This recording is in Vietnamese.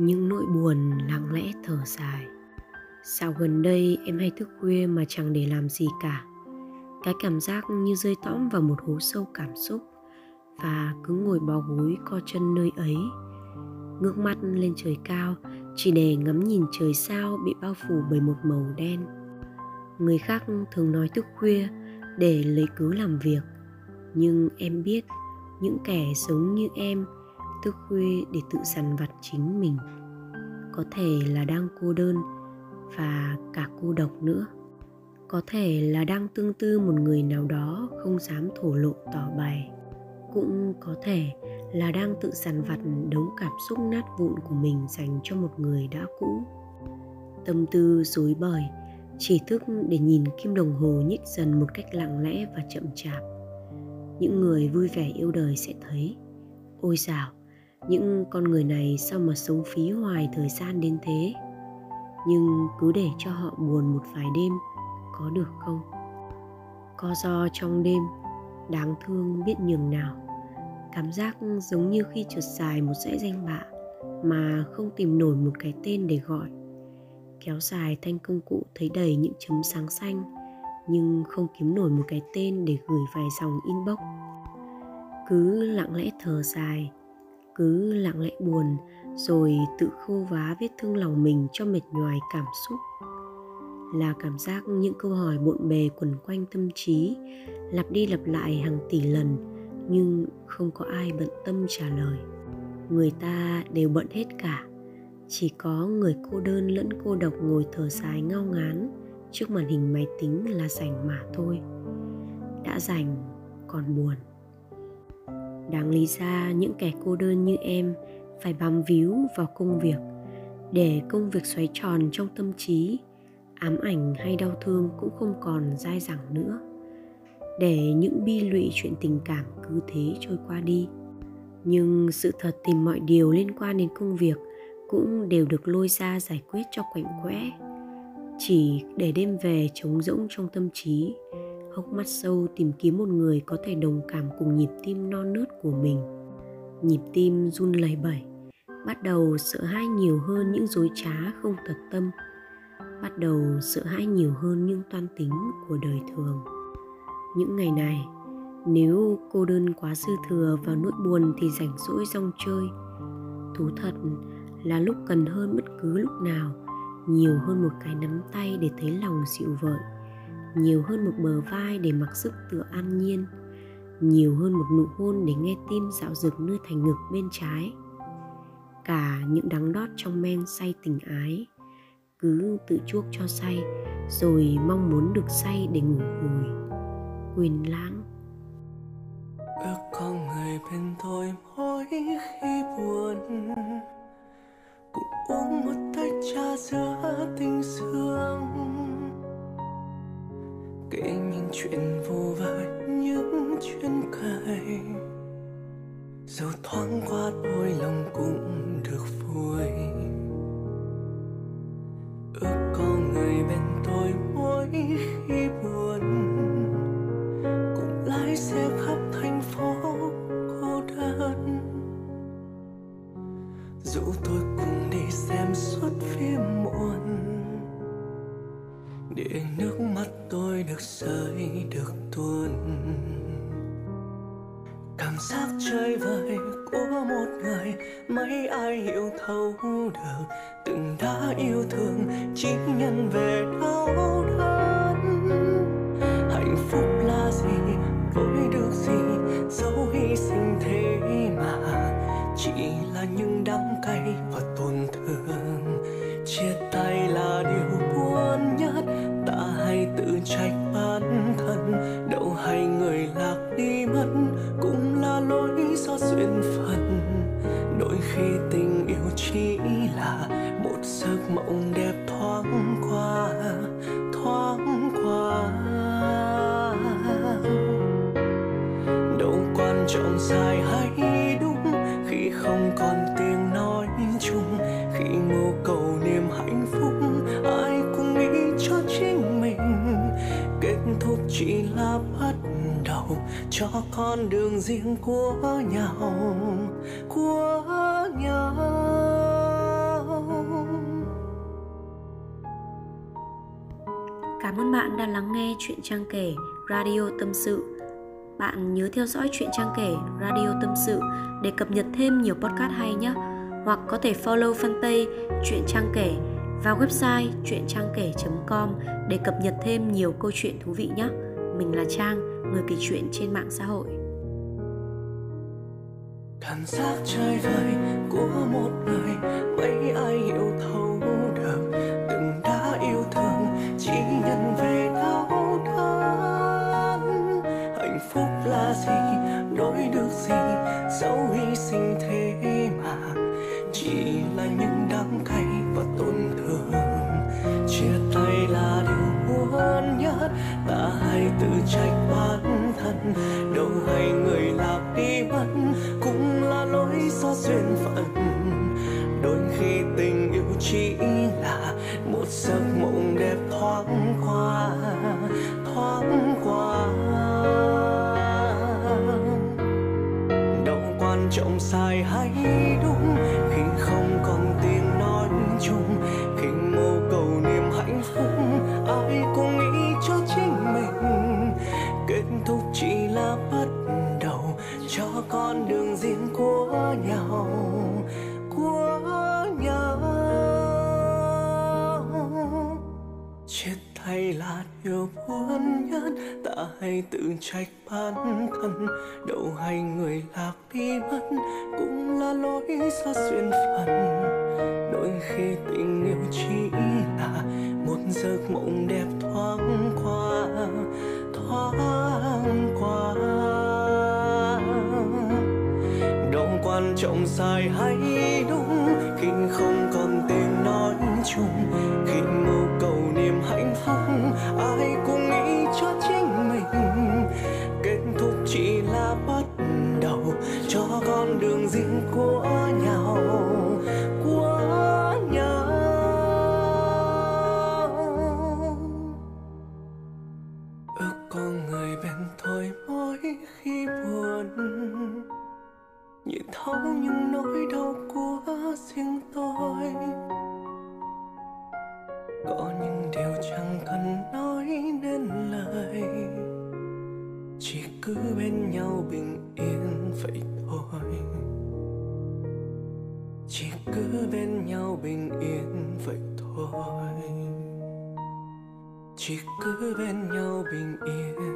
những nỗi buồn lặng lẽ thở dài. Sao gần đây, em hay thức khuya mà chẳng để làm gì cả. Cái cảm giác như rơi tõm vào một hố sâu cảm xúc Và cứ ngồi bò gối co chân nơi ấy. Ngước mắt lên trời cao, Chỉ để ngắm nhìn trời sao bị bao phủ bởi một màu đen. Người khác thường nói thức khuya để lấy cớ làm việc. Nhưng em biết, những kẻ giống như em thức khuya để tự dằn vặt chính mình, có thể là đang cô đơn và cả cô độc nữa. Có thể là đang tương tư một người nào đó không dám thổ lộ tỏ bày cũng có thể là đang tự sàn vặt đống cảm xúc nát vụn của mình dành cho một người đã cũ. Tâm tư dối bời, chỉ thức để nhìn kim đồng hồ nhích dần một cách lặng lẽ và chậm chạp. Những người vui vẻ yêu đời sẽ thấy, ôi dào những con người này sao mà sống phí hoài thời gian đến thế? Nhưng cứ để cho họ buồn một vài đêm, có được không? Co do trong đêm, đáng thương biết nhường nào. Cảm giác giống như khi trượt dài một dãy danh bạ, mà không tìm nổi một cái tên để gọi. Kéo dài thanh công cụ thấy đầy những chấm sáng xanh, nhưng không kiếm nổi một cái tên để gửi vài dòng inbox. Cứ lặng lẽ thở dài cứ lặng lẽ buồn, rồi tự khô vá vết thương lòng mình cho mệt nhoài cảm xúc. Là cảm giác những câu hỏi bộn bề quẩn quanh tâm trí, lặp đi lặp lại hàng tỷ lần, nhưng không có ai bận tâm trả lời. Người ta đều bận hết cả. Chỉ có người cô đơn lẫn cô độc ngồi thở dài ngao ngán trước màn hình máy tính là rảnh mà thôi. Đã rảnh, còn buồn đáng lý ra những kẻ cô đơn như em phải bám víu vào công việc. Để công việc xoáy tròn trong tâm trí, ám ảnh hay đau thương cũng không còn dai dẳng nữa. Để những bi lụy chuyện tình cảm cứ thế trôi qua đi. Nhưng sự thật tìm mọi điều liên quan đến công việc cũng đều được lôi ra giải quyết cho quạnh quẽ. Chỉ để đêm về trống rỗng trong tâm trí hốc mắt sâu tìm kiếm một người có thể đồng cảm cùng nhịp tim non nớt của mình. Nhịp tim run lẩy bẩy, bắt đầu sợ hãi nhiều hơn những dối trá không thật tâm, bắt đầu sợ hãi nhiều hơn những toan tính của đời thường. Những ngày này, nếu cô đơn quá dư thừa và nỗi buồn thì rảnh rỗi rong chơi. Thú thật là lúc cần hơn bất cứ lúc nào, nhiều hơn một cái nắm tay để thấy lòng dịu vợi nhiều hơn một bờ vai để mặc sức tựa an nhiên, nhiều hơn một nụ hôn để nghe tim dạo rực nơi thành ngực bên trái cả những đắng đót trong men say tình ái, cứ tự chuốc cho say, rồi mong muốn được say để ngủ hồi quyền lãng ước có người bên tôi mỗi khi buồn, cũng uống một tách trà giữa tình xưa. Chuyện vô vời những chuyện cày. Dẫu thoáng qua đôi lòng cũng được vui. Ước có người bên tôi mỗi khi buồn. Cùng lái xe khắp thành phố cô đơn. Dẫu tôi cùng đi xem suốt phim muộn. Để nước mắt tôi được rơi được tuôn. Cảm giác chơi vời của một người, mấy ai hiểu thấu được, từng đã yêu thương chỉ nhân về chọn sai hay đúng khi không còn tiếng nói chung, khi mưu cầu niềm hạnh phúc, ai cũng nghĩ cho chính mình. Kết thúc chỉ là bắt đầu, cho con đường riêng của nhau của nhau. Cảm ơn bạn đã lắng nghe chuyện Trang kể Radio Tâm sự. Bạn nhớ theo dõi chuyện trang kể Radio Tâm Sự để cập nhật thêm nhiều podcast hay nhé. Hoặc có thể follow fanpage chuyện trang kể và website chuyện trang kể.com để cập nhật thêm nhiều câu chuyện thú vị nhé. Mình là Trang, người kể chuyện trên mạng xã hội. cảm giác trời vời của một người mấy ai hiểu thấu được từng đã yêu thương chỉ nhận ta hay tự trách bản thân đâu hay người lạc đi mất, cũng là lỗi do duyên phận. Đôi khi tình yêu chỉ là một giấc mộng đẹp thoáng qua thoáng qua. Đâu quan trọng sai hay đúng, khi không còn điều buồn nhất ta hay tự trách bản thân đâu hay người lạc đi mất cũng là lỗi do duyên phận. Đôi khi tình yêu chỉ là một giấc mộng đẹp thoáng qua thoáng qua. Đâu quan trọng dài hay đường của nhau của nhau. Ước có người bên thôi mỗi khi buồn. Nhìn thấu những nỗi đau của riêng tôi. Có những điều chẳng cần nói nên lời. Chỉ cứ bên nhau bình yên vậy thôi cứ bên nhau bình yên vậy thôi. Chỉ cứ bên nhau bình yên.